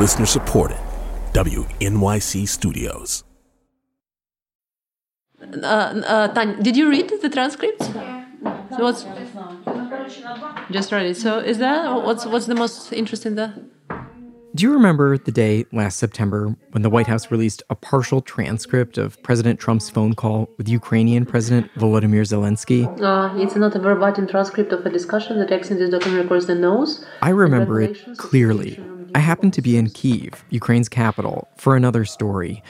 Listener supported. WNYC Studios. Uh, uh, Tanya, did you read the transcripts? So what's just read it. So is that what's what's the most interesting there? Do you remember the day last September when the White House released a partial transcript of President Trump's phone call with Ukrainian President Volodymyr Zelensky? Uh, it's not a verbatim transcript of a discussion. The text in this document records the notes. I remember it clearly. I happened to be in Kiev, Ukraine's capital, for another story.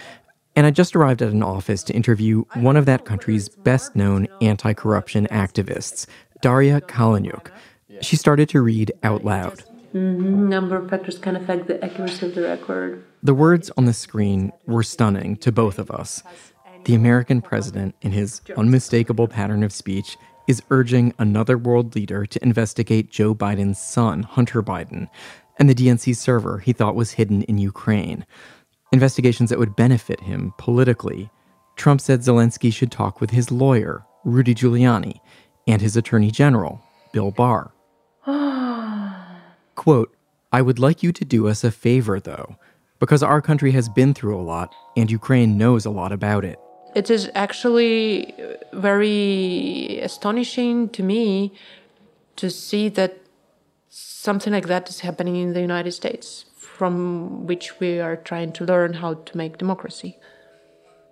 And I just arrived at an office to interview one of that country's best known anti corruption activists, Daria Kaleniuk. She started to read out loud. Mm-hmm. Number of factors can affect the accuracy of the record. The words on the screen were stunning to both of us. The American president, in his unmistakable pattern of speech, is urging another world leader to investigate Joe Biden's son, Hunter Biden, and the DNC server he thought was hidden in Ukraine. Investigations that would benefit him politically. Trump said Zelensky should talk with his lawyer, Rudy Giuliani, and his attorney general, Bill Barr. Quote, I would like you to do us a favor, though, because our country has been through a lot and Ukraine knows a lot about it. It is actually very astonishing to me to see that something like that is happening in the United States, from which we are trying to learn how to make democracy.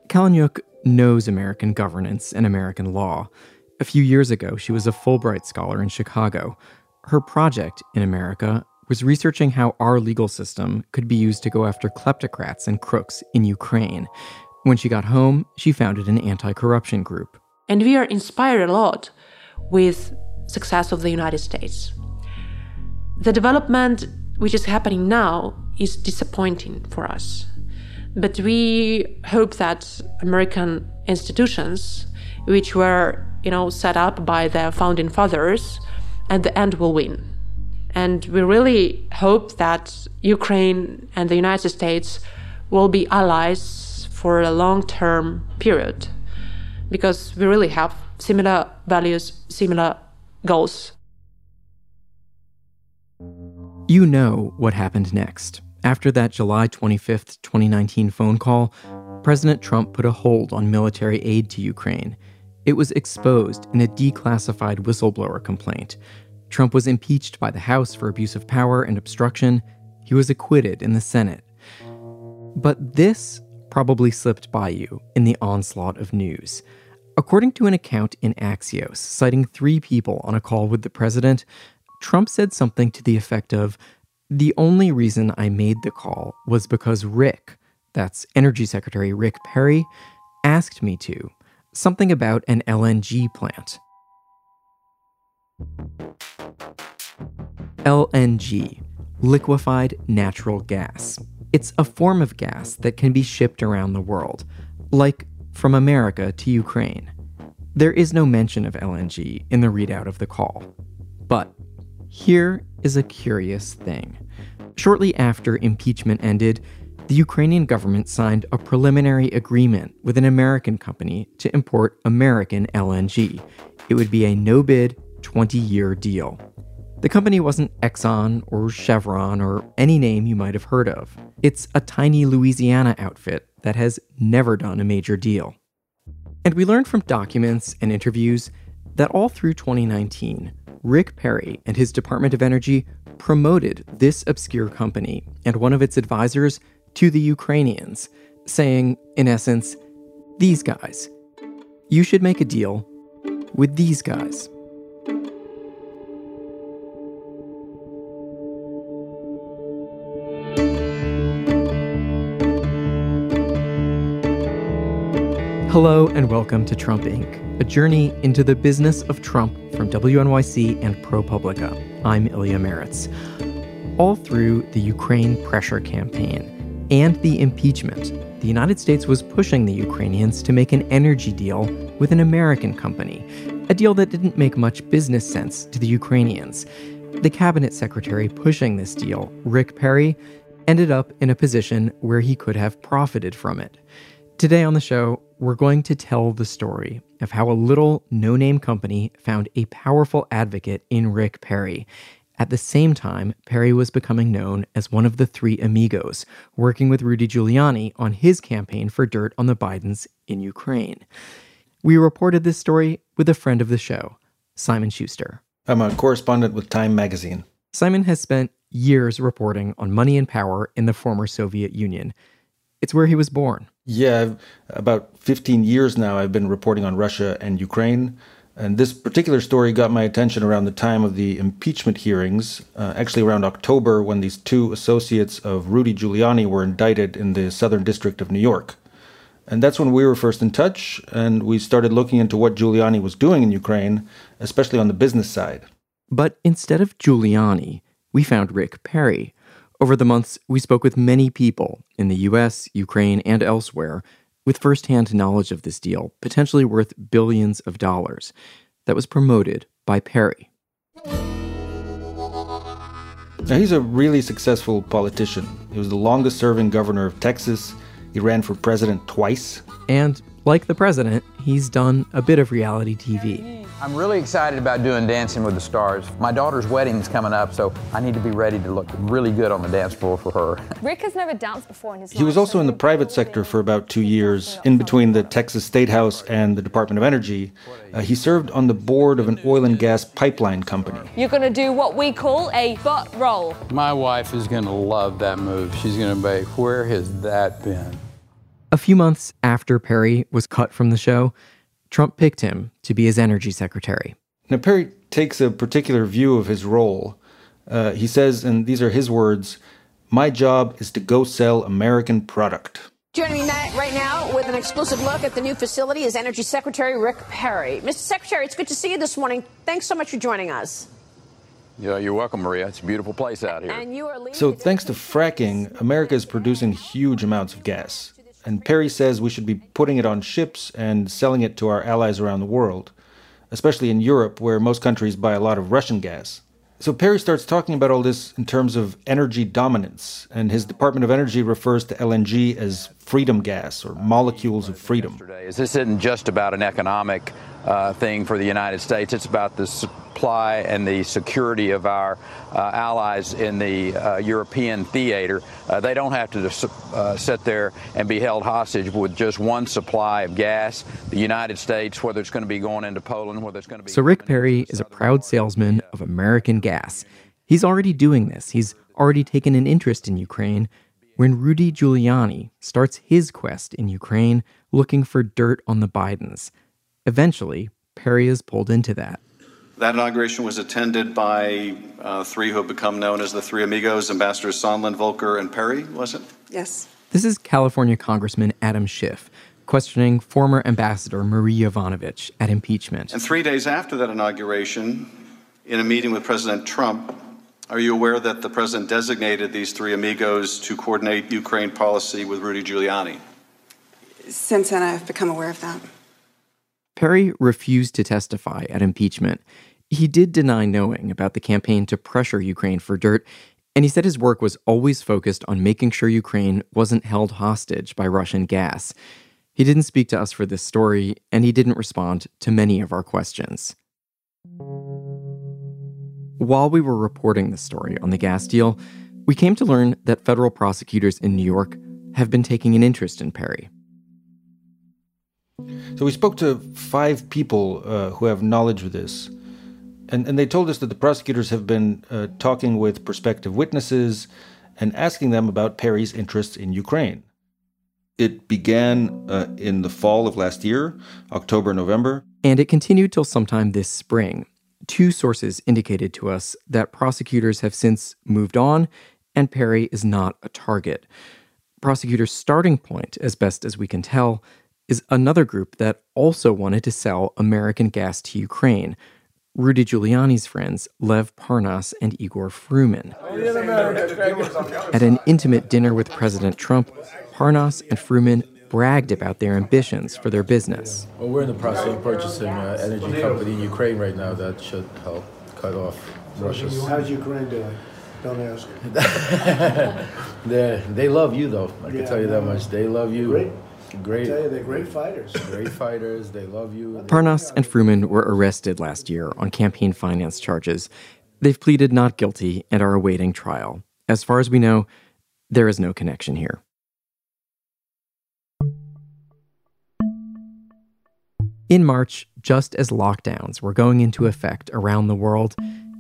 Kaleniuk knows American governance and American law. A few years ago, she was a Fulbright scholar in Chicago, her project in America was researching how our legal system could be used to go after kleptocrats and crooks in Ukraine. When she got home, she founded an anti-corruption group. And we are inspired a lot with success of the United States. The development which is happening now is disappointing for us. But we hope that American institutions, which were, you know, set up by the founding fathers, at the end will win. And we really hope that Ukraine and the United States will be allies for a long term period because we really have similar values, similar goals. You know what happened next. After that July 25th, 2019 phone call, President Trump put a hold on military aid to Ukraine it was exposed in a declassified whistleblower complaint. Trump was impeached by the House for abuse of power and obstruction. He was acquitted in the Senate. But this probably slipped by you in the onslaught of news. According to an account in Axios, citing three people on a call with the president, Trump said something to the effect of The only reason I made the call was because Rick, that's Energy Secretary Rick Perry, asked me to something about an LNG plant. LNG, liquefied natural gas. It's a form of gas that can be shipped around the world, like from America to Ukraine. There is no mention of LNG in the readout of the call. But here is a curious thing. Shortly after impeachment ended, the Ukrainian government signed a preliminary agreement with an American company to import American LNG. It would be a no bid, 20 year deal. The company wasn't Exxon or Chevron or any name you might have heard of. It's a tiny Louisiana outfit that has never done a major deal. And we learned from documents and interviews that all through 2019, Rick Perry and his Department of Energy promoted this obscure company, and one of its advisors to the Ukrainians, saying, in essence, these guys, you should make a deal with these guys. Hello and welcome to Trump Inc., a journey into the business of Trump from WNYC and ProPublica. I'm Ilya Marritz. All through the Ukraine pressure campaign, and the impeachment, the United States was pushing the Ukrainians to make an energy deal with an American company, a deal that didn't make much business sense to the Ukrainians. The cabinet secretary pushing this deal, Rick Perry, ended up in a position where he could have profited from it. Today on the show, we're going to tell the story of how a little no name company found a powerful advocate in Rick Perry At the same time, Perry was becoming known as one of the three amigos, working with Rudy Giuliani on his campaign for dirt on the Bidens in Ukraine. We reported this story with a friend of the show, Simon Shuster. I'm a correspondent with Time magazine. Simon has spent years reporting on money and power in the former Soviet Union. It's where he was born. Yeah, I've, about 15 years now, I've been reporting on Russia and Ukraine. And this particular story got my attention around the time of the impeachment hearings, uh, actually around October, when these two associates of Rudy Giuliani were indicted in the Southern District of New York. And that's when we were first in touch, and we started looking into what Giuliani was doing in Ukraine, especially on the business side. But instead of Giuliani, we found Rick Perry. Over the months, we spoke with many people in the US, Ukraine, and elsewhere with firsthand knowledge of this deal, potentially worth billions of dollars, that was promoted by Perry. Now, he's a really successful politician. He was the longest serving governor of Texas. He ran for president twice. And like the president, he's done a bit of reality TV. I'm really excited about doing Dancing with the Stars. My daughter's wedding is coming up, so I need to be ready to look really good on the dance floor for her. Rick has never danced before in his life. He was also in the private sector for about two years, in between the Texas State House and the Department of Energy. Uh, he served on the board of an oil and gas pipeline company. You're going to do what we call a butt roll. My wife is going to love that move. She's going to be, where has that been? A few months after Perry was cut from the show, Trump picked him to be his energy secretary. Now, Perry takes a particular view of his role. Uh, he says, and these are his words My job is to go sell American product. Joining me right now with an exclusive look at the new facility is Energy Secretary Rick Perry. Mr. Secretary, it's good to see you this morning. Thanks so much for joining us. Yeah, you're welcome, Maria. It's a beautiful place out here. And you are so, thanks to fracking, America is producing huge amounts of gas. And Perry says we should be putting it on ships and selling it to our allies around the world, especially in Europe, where most countries buy a lot of Russian gas. So Perry starts talking about all this in terms of energy dominance, and his Department of Energy refers to LNG as freedom gas or molecules of freedom. This isn't just about an economic uh, thing for the United States. It's about the supply and the security of our uh, allies in the uh, European theater. Uh, they don't have to uh, sit there and be held hostage with just one supply of gas. The United States, whether it's going to be going into Poland, whether it's going to be. So Rick Perry is a proud salesman of American gas. He's already doing this. He's already taken an interest in Ukraine when Rudy Giuliani starts his quest in Ukraine looking for dirt on the Bidens. Eventually, Perry is pulled into that. That inauguration was attended by uh, three who have become known as the Three Amigos, Ambassadors Sondland, Volker, and Perry, was it? Yes. This is California Congressman Adam Schiff questioning former Ambassador Marie Yovanovitch at impeachment. And three days after that inauguration, in a meeting with President Trump, are you aware that the president designated these three amigos to coordinate Ukraine policy with Rudy Giuliani? Since then, I've become aware of that. Perry refused to testify at impeachment. He did deny knowing about the campaign to pressure Ukraine for dirt, and he said his work was always focused on making sure Ukraine wasn't held hostage by Russian gas. He didn't speak to us for this story, and he didn't respond to many of our questions. While we were reporting the story on the gas deal, we came to learn that federal prosecutors in New York have been taking an interest in Perry. So we spoke to five people uh, who have knowledge of this, and, and they told us that the prosecutors have been uh, talking with prospective witnesses and asking them about Perry's interests in Ukraine. It began uh, in the fall of last year, October, November. And it continued till sometime this spring. Two sources indicated to us that prosecutors have since moved on and Perry is not a target. Prosecutors' starting point, as best as we can tell, is another group that also wanted to sell American gas to Ukraine. Rudy Giuliani's friends, Lev Parnas and Igor Fruman. At an intimate dinner with President Trump, Parnas and Fruman bragged about their ambitions for their business. Well, we're in the process of purchasing an energy company in Ukraine right now that should help cut off Russia's. How's Ukraine doing? Don't ask. they they love you though. I can tell you that much. They love you. Great. Great. I tell you, they're great fighters. Great fighters. They love you. Parnas and Fruman were arrested last year on campaign finance charges. They've pleaded not guilty and are awaiting trial. As far as we know, there is no connection here. In March, just as lockdowns were going into effect around the world,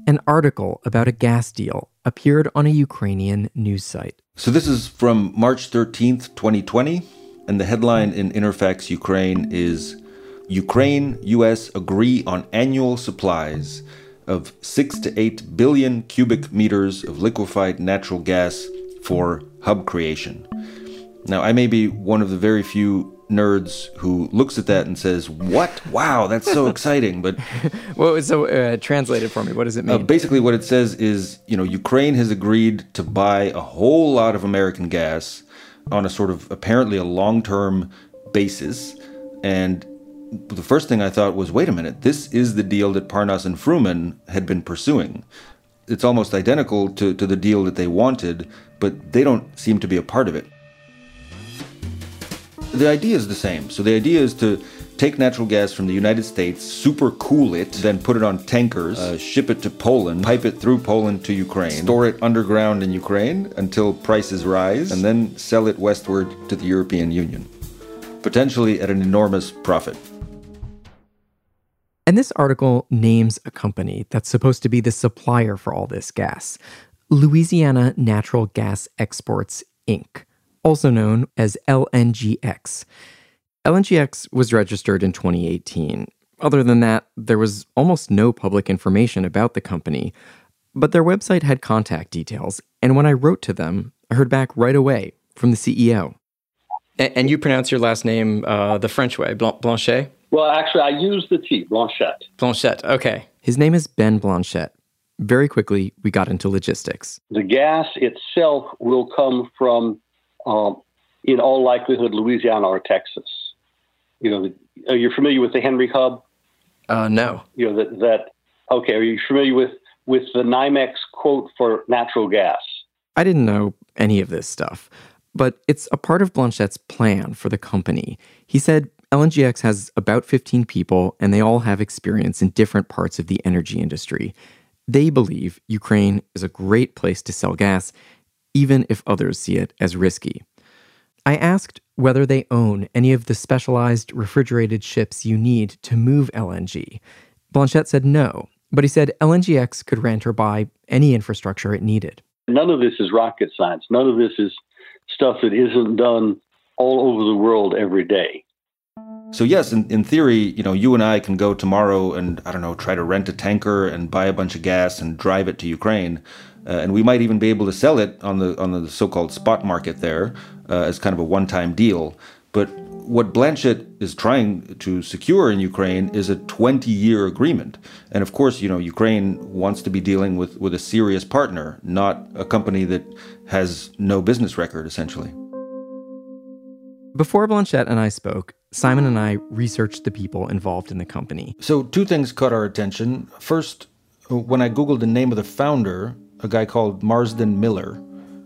an article about a gas deal appeared on a Ukrainian news site. So this is from March 13th, 2020, and the headline in Interfax Ukraine is Ukraine US agree on annual supplies of 6 to 8 billion cubic meters of liquefied natural gas for hub creation. Now, I may be one of the very few nerds who looks at that and says, "What? Wow, that's so exciting!" But well, so uh, translated for me. What does it mean? Uh, basically, what it says is, you know, Ukraine has agreed to buy a whole lot of American gas on a sort of apparently a long-term basis, and the first thing I thought was, wait a minute, this is the deal that Parnas and Fruman had been pursuing. It's almost identical to, to the deal that they wanted, but they don't seem to be a part of it. The idea is the same. So the idea is to take natural gas from the United States, super cool it, then put it on tankers, uh, ship it to Poland, pipe it through Poland to Ukraine, store it underground in Ukraine until prices rise, and then sell it westward to the European Union, potentially at an enormous profit. And this article names a company that's supposed to be the supplier for all this gas Louisiana Natural Gas Exports, Inc also known as LNGX. LNGX was registered in 2018. Other than that, there was almost no public information about the company, but their website had contact details, and when I wrote to them, I heard back right away from the CEO. And, you pronounce your last name uh, the French way, Blanchet? Well, actually, I use the T, Blanchette. Blanchette, okay. His name is Ben Blanchette. Very quickly, we got into logistics. The gas itself will come from um, in all likelihood, Louisiana or Texas. You know, are you familiar with the Henry Hub? Uh, no. You know that that. Okay, are you familiar with with the NYMEX quote for natural gas? I didn't know any of this stuff, but it's a part of Blanchette's plan for the company. He said LNGX has about 15 people, and they all have experience in different parts of the energy industry. They believe Ukraine is a great place to sell gas, even if others see it as risky. I asked whether they own any of the specialized refrigerated ships you need to move LNG. Blanchette said no, but he said LNGX could rent or buy any infrastructure it needed. None of this is rocket science. None of this is stuff that isn't done all over the world every day. So yes, in, in theory, you know, you and I can go tomorrow and I don't know, try to rent a tanker and buy a bunch of gas and drive it to Ukraine uh, and we might even be able to sell it on the on the so-called spot market there uh, as kind of a one-time deal. But what Blanchette is trying to secure in Ukraine is a 20-year agreement, and of course, you know, Ukraine wants to be dealing with with a serious partner, not a company that has no business record, essentially. Before Blanchette and I spoke, Simon and I researched the people involved in the company. So, two things caught our attention. First, when I Googled the name of the founder, a guy called Marsden Miller.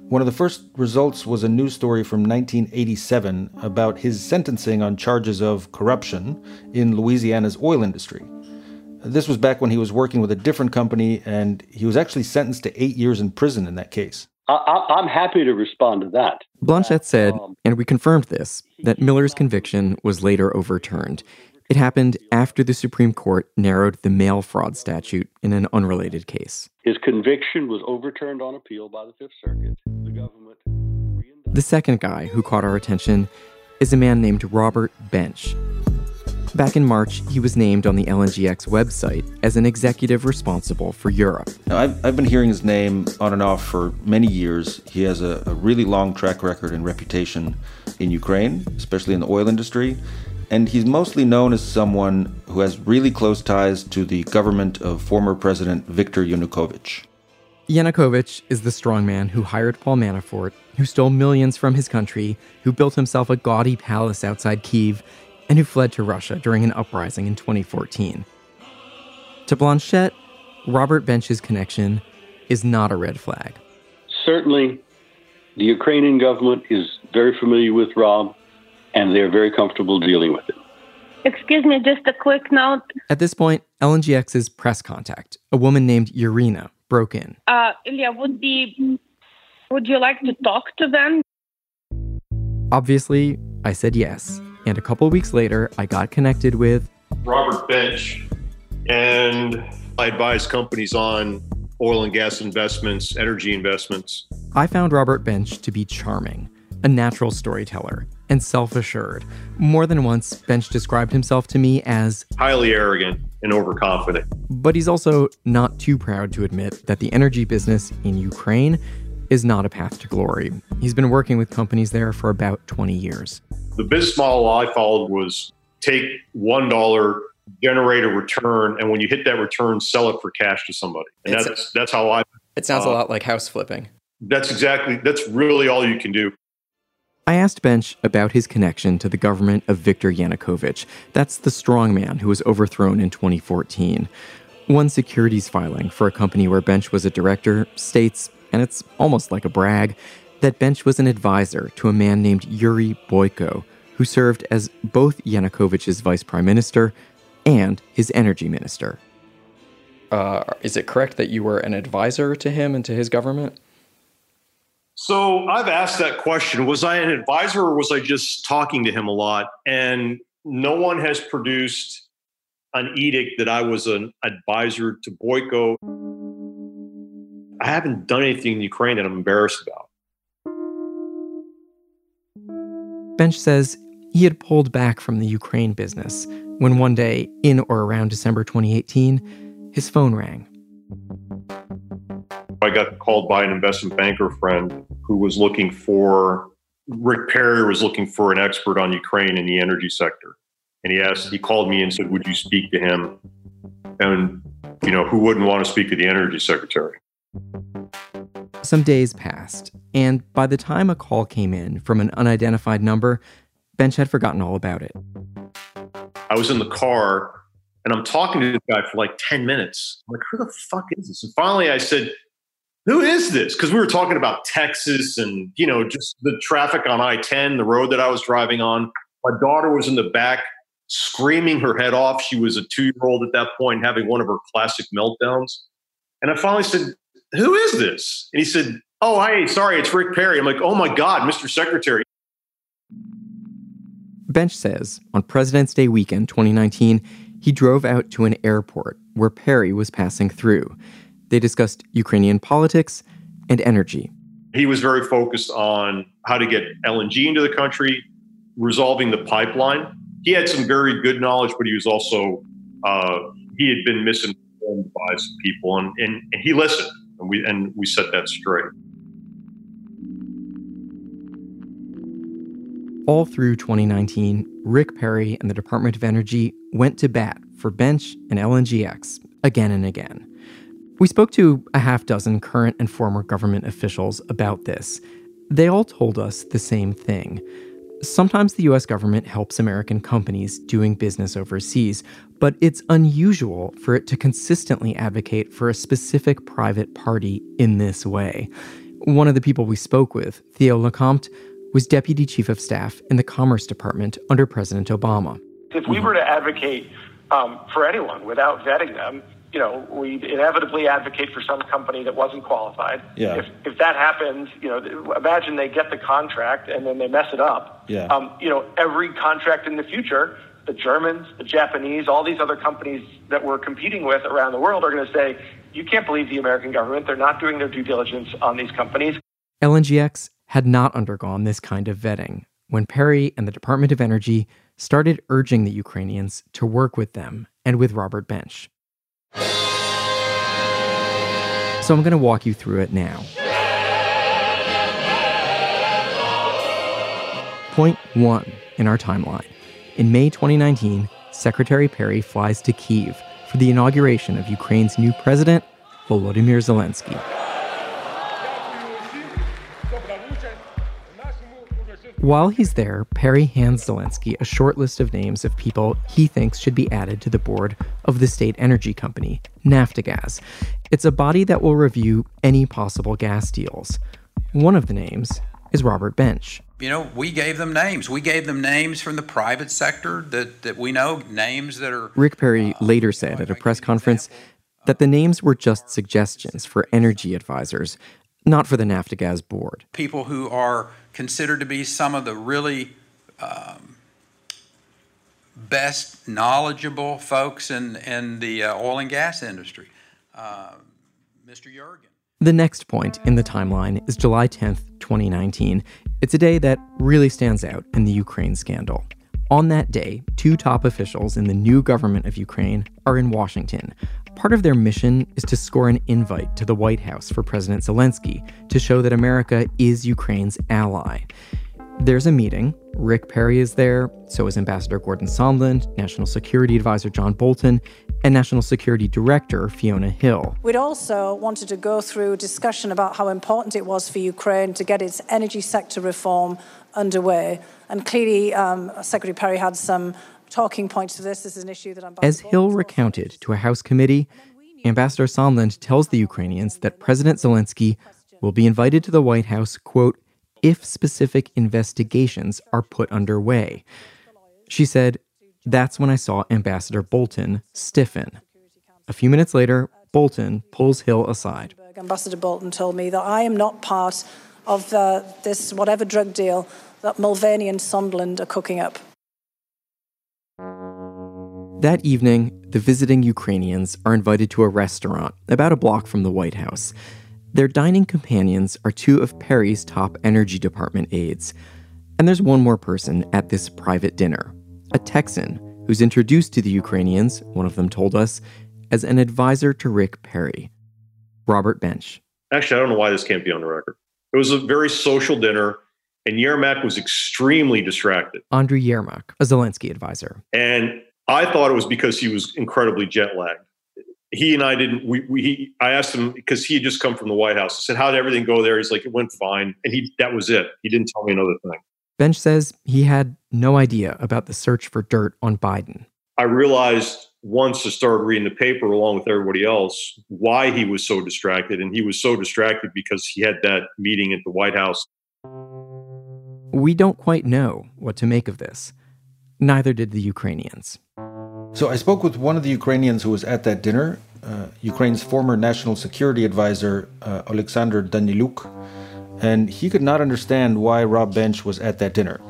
One of the first results was a news story from 1987 about his sentencing on charges of corruption in Louisiana's oil industry. This was back when he was working with a different company, and he was actually sentenced to eight years in prison in that case. I, am happy to respond to that. Blanchette said, um, and we confirmed this, that Miller's conviction was later overturned. It happened after the Supreme Court narrowed the mail fraud statute in an unrelated case. His conviction was overturned on appeal by the Fifth Circuit. The government. The second guy who caught our attention is a man named Robert Bench. Back in March, he was named on the LNGX website as an executive responsible for Europe. Now, I've, I've been hearing his name on and off for many years. He has a, a really long track record and reputation in Ukraine, especially in the oil industry and he's mostly known as someone who has really close ties to the government of former President Viktor Yanukovych. Yanukovych is the strongman who hired Paul Manafort, who stole millions from his country, who built himself a gaudy palace outside Kiev, and who fled to Russia during an uprising in 2014. To Blanchette, Robert Bench's connection is not a red flag. Certainly, the Ukrainian government is very familiar with Rob and they're very comfortable dealing with it. Excuse me, just a quick note. At this point, LNGX's press contact, a woman named Irina, broke in. Uh, Ilya, would be, would you like to talk to them? Obviously, I said yes. And a couple weeks later, I got connected with Robert Bench, and I advise companies on oil and gas investments, energy investments. I found Robert Bench to be charming, a natural storyteller, and self assured. More than once, Bench described himself to me as highly arrogant and overconfident. But he's also not too proud to admit that the energy business in Ukraine is not a path to glory. He's been working with companies there for about 20 years. The business model I followed was take $1, generate a return, and when you hit that return, sell it for cash to somebody. And It's- that's that's how I It sounds a uh, lot like house flipping. That's exactly that's really all you can do. I asked Bench about his connection to the government of Viktor Yanukovych. That's the strongman who was overthrown in 2014. One securities filing for a company where Bench was a director states, and it's almost like a brag, that Bench was an advisor to a man named Yuri Boyko, who served as both Yanukovych's vice prime minister and his energy minister. Uh, is it correct that you were an advisor to him and to his government? So I've asked that question. Was I an advisor or was I just talking to him a lot? And no one has produced an edict that I was an advisor to Boyko. I haven't done anything in Ukraine that I'm embarrassed about. Bench says he had pulled back from the Ukraine business when one day, in or around December 2018, his phone rang. I got called by an investment banker friend who was looking for Rick Perry was looking for an expert on Ukraine in the energy sector. And he asked, he called me and said, Would you speak to him? And, you know, who wouldn't want to speak to the energy secretary? Some days passed, and by the time a call came in from an unidentified number, Bench had forgotten all about it. I was in the car and I'm talking to this guy for like 10 minutes. I'm like, who the fuck is this? And finally I said, who is this? Because we were talking about Texas and, you know, just the traffic on I 10, the road that I was driving on. My daughter was in the back screaming her head off. She was a two year old at that point, having one of her classic meltdowns. And I finally said, Who is this? And he said, Oh, hey, sorry, it's Rick Perry. I'm like, Oh my God, Mr. Secretary. Bench says on President's Day weekend 2019, he drove out to an airport where Perry was passing through. They discussed Ukrainian politics and energy. He was very focused on how to get LNG into the country, resolving the pipeline. He had some very good knowledge, but he was also uh, he had been misinformed by some people, and, and, and he listened, and we and we set that straight. All through 2019, Rick Perry and the Department of Energy went to bat for Bench and LNGX again and again. We spoke to a half dozen current and former government officials about this. They all told us the same thing. Sometimes the US government helps American companies doing business overseas, but it's unusual for it to consistently advocate for a specific private party in this way. One of the people we spoke with, Theo Lecomte, was deputy chief of staff in the Commerce Department under President Obama. If we were to advocate um, for anyone without vetting them, you know, we'd inevitably advocate for some company that wasn't qualified. Yeah. If, if that happens, you know, imagine they get the contract and then they mess it up. Yeah. Um, you know, every contract in the future, the Germans, the Japanese, all these other companies that we're competing with around the world are going to say, you can't believe the American government. They're not doing their due diligence on these companies. LNGX had not undergone this kind of vetting when Perry and the Department of Energy started urging the Ukrainians to work with them and with Robert Bench. So I'm going to walk you through it now. Point one in our timeline. In May 2019, Secretary Perry flies to Kiev for the inauguration of Ukraine's new president, Volodymyr Zelensky. While he's there, Perry hands Zelensky a short list of names of people he thinks should be added to the board of the state energy company, Naftogaz. It's a body that will review any possible gas deals. One of the names is Robert Bench. You know, we gave them names. We gave them names from the private sector that, that we know, names that are. Rick Perry uh, later said at a press conference that the names were just suggestions for energy advisors, not for the Naftogaz board. People who are considered to be some of the really um, best knowledgeable folks in, in the uh, oil and gas industry. Uh, Mr. Yergin. The next point in the timeline is July 10th, 2019. It's a day that really stands out in the Ukraine scandal. On that day, two top officials in the new government of Ukraine are in Washington. Part of their mission is to score an invite to the White House for President Zelensky to show that America is Ukraine's ally. There's a meeting. Rick Perry is there, so is Ambassador Gordon Sondland, National Security Advisor John Bolton, and National Security Director Fiona Hill. We'd also wanted to go through a discussion about how important it was for Ukraine to get its energy sector reform underway. And clearly, um, Secretary Perry had some talking points to this. This is an issue that I'm. As Hill recounted to a House committee, Ambassador Sondland tells the Ukrainians that President Zelensky will be invited to the White House, quote, if specific investigations are put underway. She said, That's when I saw Ambassador Bolton stiffen. A few minutes later, Bolton pulls Hill aside. Ambassador Bolton told me that I am not part of uh, this whatever drug deal that Mulvaney and Sondland are cooking up. That evening, the visiting Ukrainians are invited to a restaurant about a block from the White House. Their dining companions are two of Perry's top energy department aides. And there's one more person at this private dinner a Texan who's introduced to the Ukrainians, one of them told us, as an advisor to Rick Perry. Robert Bench. Actually, I don't know why this can't be on the record. It was a very social dinner, and Yermak was extremely distracted. Andriy Yermak, a Zelensky advisor. And I thought it was because he was incredibly jet lagged he and I didn't. We, we he, I asked him because he had just come from the White House. I said, "How did everything go there?" He's like, "It went fine," and he that was it. He didn't tell me another thing. Bench says he had no idea about the search for dirt on Biden. I realized once I started reading the paper along with everybody else why he was so distracted, and he was so distracted because he had that meeting at the White House. We don't quite know what to make of this. Neither did the Ukrainians. So I spoke with one of the Ukrainians who was at that dinner, uh, Ukraine's former national security advisor, uh, Alexander Daniluk, and he could not understand why Rob Bench was at that dinner.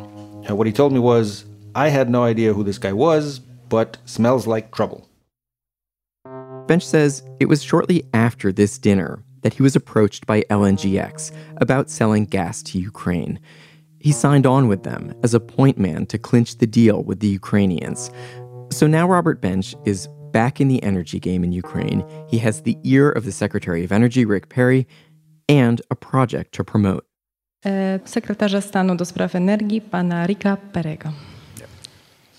Uh, what he told me was, I had no idea who this guy was, but smells like trouble. Bench says it was shortly after this dinner that he was approached by LNGX about selling gas to Ukraine. He signed on with them as a point man to clinch the deal with the Ukrainians. So now Robert Bench is back in the energy game in Ukraine. He has the ear of the Secretary of Energy, Rick Perry, and a project to promote. Sekretarza Stanu do Spraw Energii, pana Ricka Perego.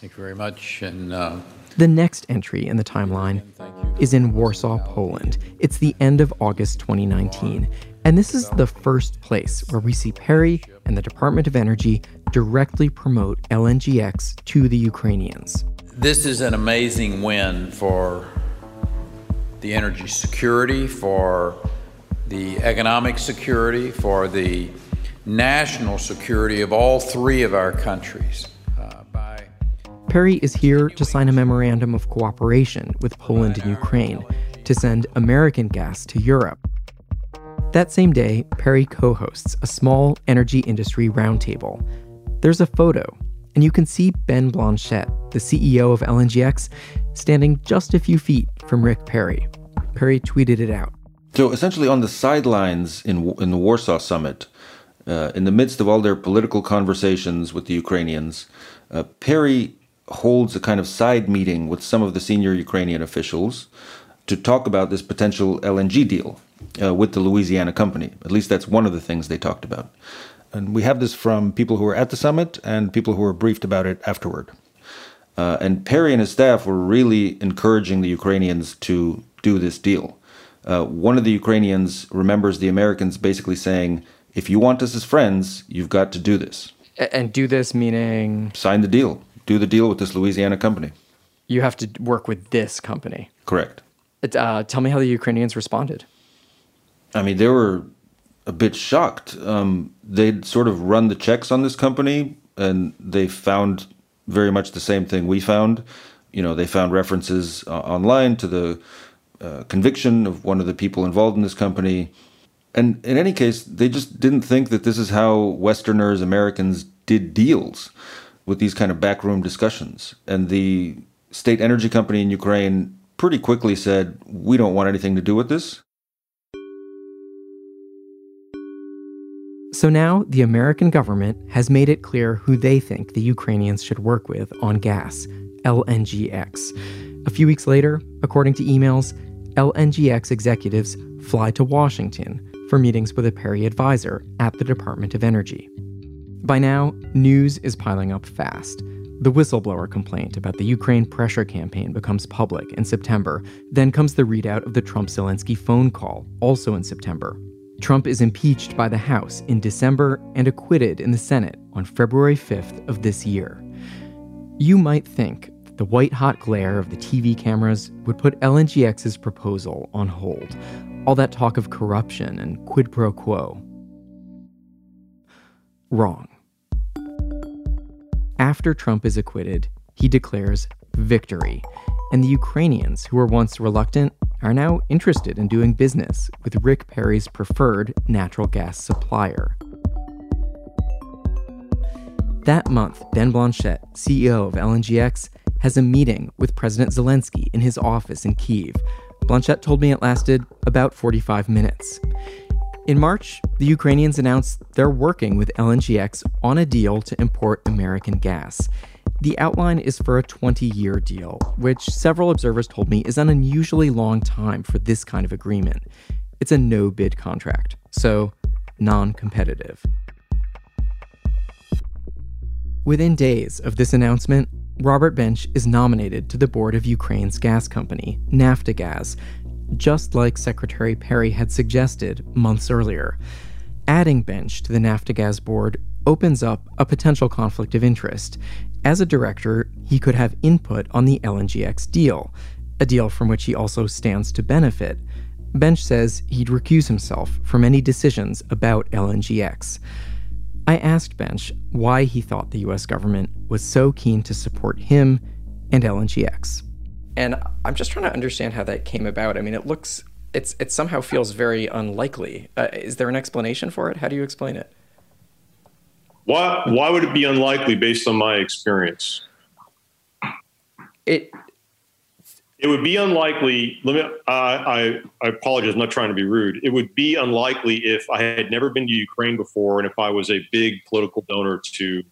Thank you very much. And uh, the next entry in the timeline is in Warsaw, Poland. It's the end of August 2019. And this is the first place where we see Perry and the Department of Energy directly promote LNGX to the Ukrainians. This is an amazing win for the energy security, for the economic security, for the national security of all three of our countries. Uh, by Perry is here to sign a memorandum of cooperation with Poland and Ukraine to send American gas to Europe. That same day, Perry co hosts a small energy industry roundtable. There's a photo and you can see Ben Blanchette, the CEO of LNGX, standing just a few feet from Rick Perry. Perry tweeted it out. So essentially, on the sidelines in in the Warsaw Summit, uh, in the midst of all their political conversations with the Ukrainians, uh, Perry holds a kind of side meeting with some of the senior Ukrainian officials to talk about this potential LNG deal uh, with the Louisiana company. At least that's one of the things they talked about. And we have this from people who were at the summit and people who were briefed about it afterward. Uh, and Perry and his staff were really encouraging the Ukrainians to do this deal. Uh, one of the Ukrainians remembers the Americans basically saying, if you want us as friends, you've got to do this. And do this meaning? Sign the deal. Do the deal with this Louisiana company. You have to work with this company. Correct. Uh, tell me how the Ukrainians responded. I mean, they were a bit shocked. Um, they'd sort of run the checks on this company, and they found very much the same thing we found. You know, they found references uh, online to the uh, conviction of one of the people involved in this company. And in any case, they just didn't think that this is how Westerners, Americans did deals with these kind of backroom discussions. And the state energy company in Ukraine pretty quickly said, We don't want anything to do with this. So now the American government has made it clear who they think the Ukrainians should work with on gas LNGX. A few weeks later, according to emails, LNGX executives fly to Washington for meetings with a Perry advisor at the Department of Energy. By now, news is piling up fast. The whistleblower complaint about the Ukraine pressure campaign becomes public in September. Then comes the readout of the Trump Zelensky phone call, also in September. Trump is impeached by the House in December and acquitted in the Senate on February 5th of this year. You might think that the white hot glare of the TV cameras would put LNGX's proposal on hold. All that talk of corruption and quid pro quo. Wrong. After Trump is acquitted, he declares victory, and the Ukrainians who were once reluctant are now interested in doing business with Rick Perry's preferred natural gas supplier. That month, Ben Blanchette, CEO of LNGX, has a meeting with President Zelensky in his office in Kiev. Blanchette told me it lasted about 45 minutes. In March, the Ukrainians announced they're working with LNGX on a deal to import American gas. The outline is for a 20 year deal, which several observers told me is an unusually long time for this kind of agreement. It's a no bid contract, so non competitive. Within days of this announcement, Robert Bench is nominated to the board of Ukraine's gas company, Naftogaz, just like Secretary Perry had suggested months earlier. Adding Bench to the Naftogaz board opens up a potential conflict of interest. As a director, he could have input on the LNGX deal, a deal from which he also stands to benefit. Bench says he'd recuse himself from any decisions about LNGX. I asked Bench why he thought the US government was so keen to support him and LNGX. And I'm just trying to understand how that came about. I mean, it looks, it's, it somehow feels very unlikely. Uh, is there an explanation for it? How do you explain it? Why, why would it be unlikely based on my experience? It, it would be unlikely. Let me. Uh, I I apologize. I'm not trying to be rude. It would be unlikely if I had never been to Ukraine before, and if I was a big political donor to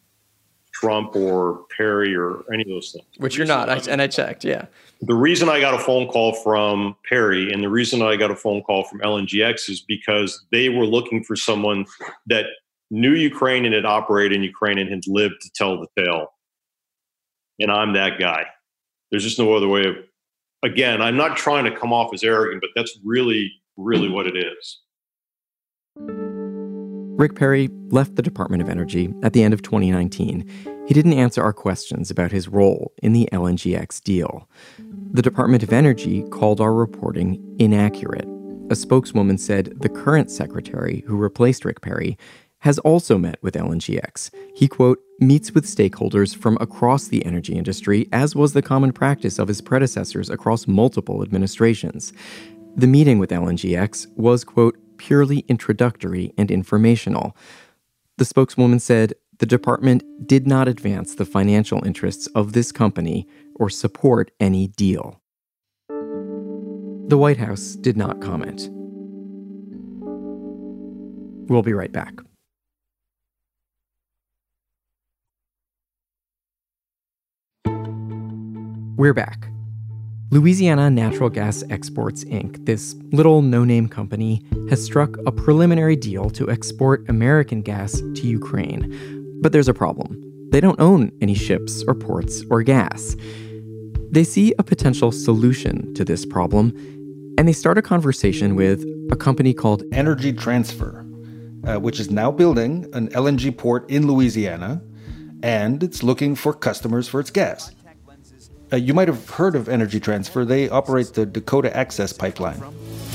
Trump or Perry or any of those things. Which you're not. I, and I checked. Yeah. The reason I got a phone call from Perry and the reason I got a phone call from LNGX is because they were looking for someone that knew Ukraine and had operated in Ukraine and had lived to tell the tale. And I'm that guy. There's just no other way of again, I'm not trying to come off as arrogant, but that's really, really what it is. Rick Perry left the Department of Energy at the end of 2019. He didn't answer our questions about his role in the LNGX deal. The Department of Energy called our reporting inaccurate. A spokeswoman said the current secretary, who replaced Rick Perry, has also met with LNGX. He, quote, meets with stakeholders from across the energy industry, as was the common practice of his predecessors across multiple administrations. The meeting with LNGX was, quote, purely introductory and informational. The spokeswoman said the department did not advance the financial interests of this company or support any deal. The White House did not comment. We'll be right back. We're back. Louisiana Natural Gas Exports Inc., this little no name company, has struck a preliminary deal to export American gas to Ukraine. But there's a problem. They don't own any ships or ports or gas. They see a potential solution to this problem, and they start a conversation with a company called Energy Transfer, uh, which is now building an LNG port in Louisiana, and it's looking for customers for its gas. Uh, you might have heard of Energy Transfer. They operate the Dakota Access Pipeline.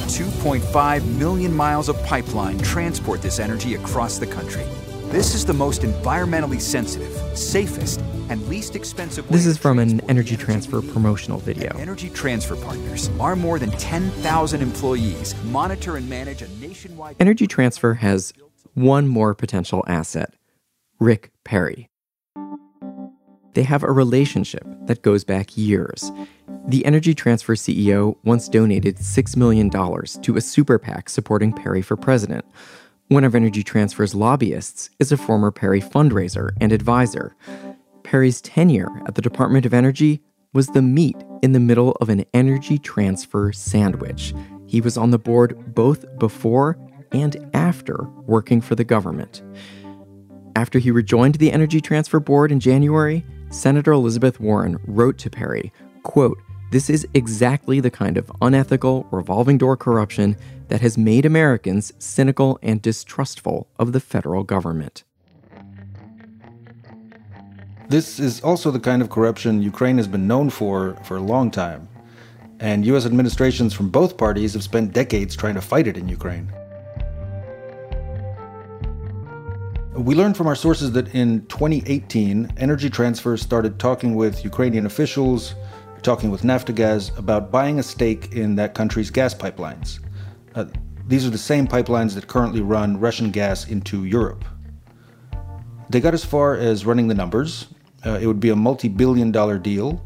2.5 million miles of pipeline transport this energy across the country. This is the most environmentally sensitive, safest, and least expensive This is from an Energy Transfer promotional video. Energy Transfer Partners. are more than 10,000 employees monitor and manage a nationwide. Energy Transfer has one more potential asset Rick Perry. They have a relationship that goes back years. The Energy Transfer CEO once donated $6 million to a super PAC supporting Perry for president. One of Energy Transfer's lobbyists is a former Perry fundraiser and advisor. Perry's tenure at the Department of Energy was the meat in the middle of an energy transfer sandwich. He was on the board both before and after working for the government. After he rejoined the Energy Transfer Board in January, Senator Elizabeth Warren wrote to Perry, quote, this is exactly the kind of unethical, revolving door corruption that has made Americans cynical and distrustful of the federal government. This is also the kind of corruption Ukraine has been known for for a long time. And US administrations from both parties have spent decades trying to fight it in Ukraine. We learned from our sources that in 2018, Energy Transfer started talking with Ukrainian officials, talking with Naftogaz about buying a stake in that country's gas pipelines. Uh, these are the same pipelines that currently run Russian gas into Europe. They got as far as running the numbers. Uh, it would be a multi billion dollar deal.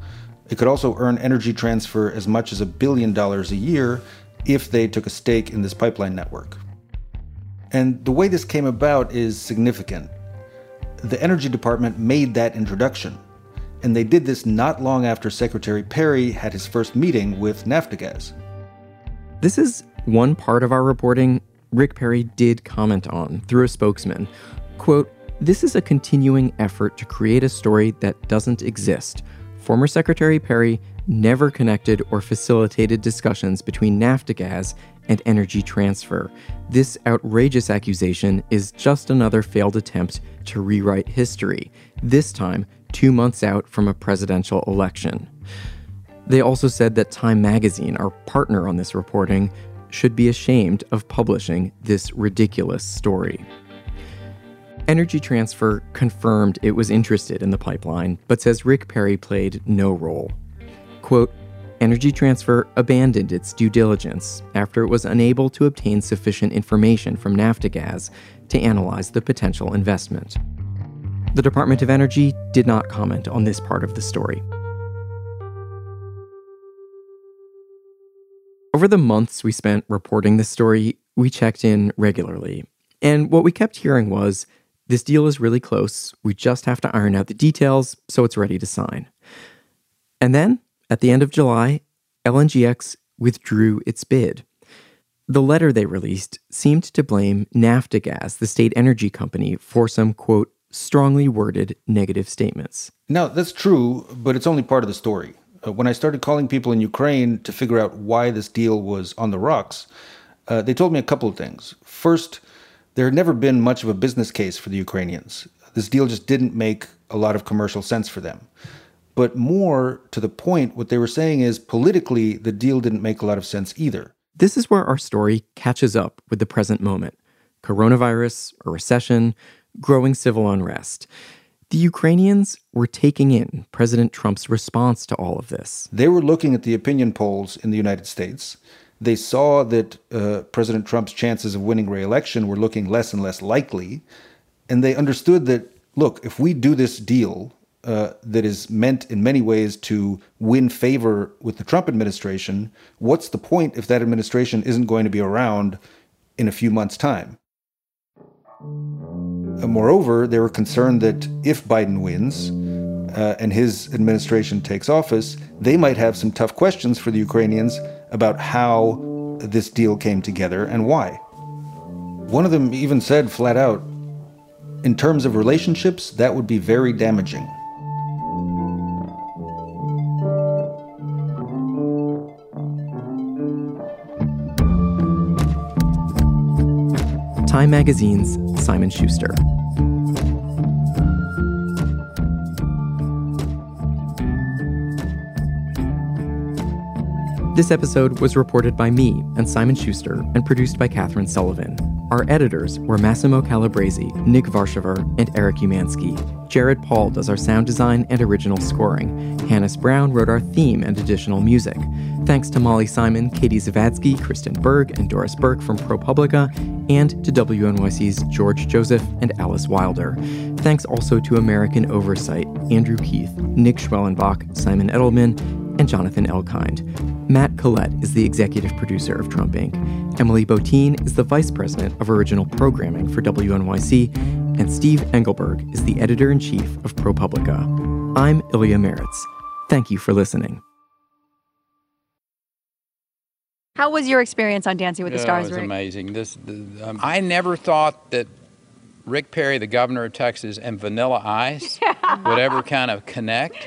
It could also earn Energy Transfer as much as a billion dollars a year if they took a stake in this pipeline network. And the way this came about is significant. The Energy Department made that introduction, and they did this not long after Secretary Perry had his first meeting with Naftogaz. This is one part of our reporting Rick Perry did comment on through a spokesman. Quote, this is a continuing effort to create a story that doesn't exist. Former Secretary Perry never connected or facilitated discussions between Naftogaz and energy transfer. This outrageous accusation is just another failed attempt to rewrite history, this time two months out from a presidential election. They also said that Time magazine, our partner on this reporting, should be ashamed of publishing this ridiculous story. Energy Transfer confirmed it was interested in the pipeline, but says Rick Perry played no role. Quote, Energy Transfer abandoned its due diligence after it was unable to obtain sufficient information from Naftogaz to analyze the potential investment. The Department of Energy did not comment on this part of the story. Over the months we spent reporting this story, we checked in regularly. And what we kept hearing was this deal is really close. We just have to iron out the details so it's ready to sign. And then, at the end of July, LNGX withdrew its bid. The letter they released seemed to blame Naftogaz, the state energy company, for some, quote, strongly worded negative statements. Now, that's true, but it's only part of the story. Uh, when I started calling people in Ukraine to figure out why this deal was on the rocks, uh, they told me a couple of things. First, there had never been much of a business case for the Ukrainians. This deal just didn't make a lot of commercial sense for them. But more to the point, what they were saying is politically, the deal didn't make a lot of sense either. This is where our story catches up with the present moment coronavirus, a recession, growing civil unrest. The Ukrainians were taking in President Trump's response to all of this. They were looking at the opinion polls in the United States. They saw that uh, President Trump's chances of winning re election were looking less and less likely. And they understood that, look, if we do this deal uh, that is meant in many ways to win favor with the Trump administration, what's the point if that administration isn't going to be around in a few months' time? Uh, moreover, they were concerned that if Biden wins uh, and his administration takes office, they might have some tough questions for the Ukrainians about how this deal came together and why. One of them even said flat out, in terms of relationships, that would be very damaging. Time Magazine's Simon Shuster. This episode was reported by me and Simon Shuster and produced by Katherine Sullivan. Our editors were Massimo Calabresi, Nick Varchaver, and Eric Umansky. Jared Paul does our sound design and original scoring. Hannis Brown wrote our theme and additional music. Thanks to Molly Simon, Katie Zavadski, Kristen Berg, and Doris Burke from ProPublica, and to WNYC's George Joseph and Alice Wilder. Thanks also to American Oversight, Andrew Keith, Nick Schwellenbach, Simon Edelman, and Jonathan Elkind. Matt Collette is the executive producer of Trump Inc. Emily Botein is the vice president of original programming for WNYC, and Steve Engelberg is the editor in chief of ProPublica. I'm Ilya Marritz. Thank you for listening. How was your experience on Dancing with the Yeah, Stars? It was Rick? amazing. This, the, um, I never thought that Rick Perry, the governor of Texas, and Vanilla Ice would ever kind of connect.